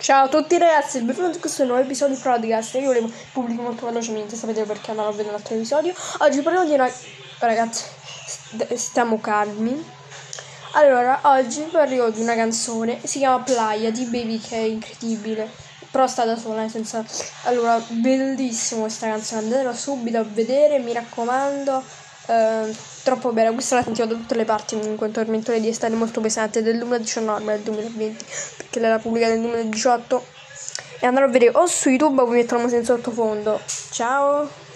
Ciao a tutti ragazzi, benvenuti in questo nuovo episodio di Podcast. Io volevo pubblico molto velocemente, sapete perché andrò a vedere l'altro episodio. Oggi parliamo di una... Ragazzi, st- stiamo calmi. Allora, oggi parliamo di una canzone, si chiama Playa di Baby che è incredibile. Però sta da sola, senso... Allora, bellissima questa canzone, andatela subito a vedere, mi raccomando. Eh, troppo bella, questa la sentivo da tutte le parti comunque, un tormentone di estate molto pesante del 2019 del 2020, perché l'era pubblicata nel 2018 e andrò a vedere o su YouTube o vi metterò in sottofondo. Ciao!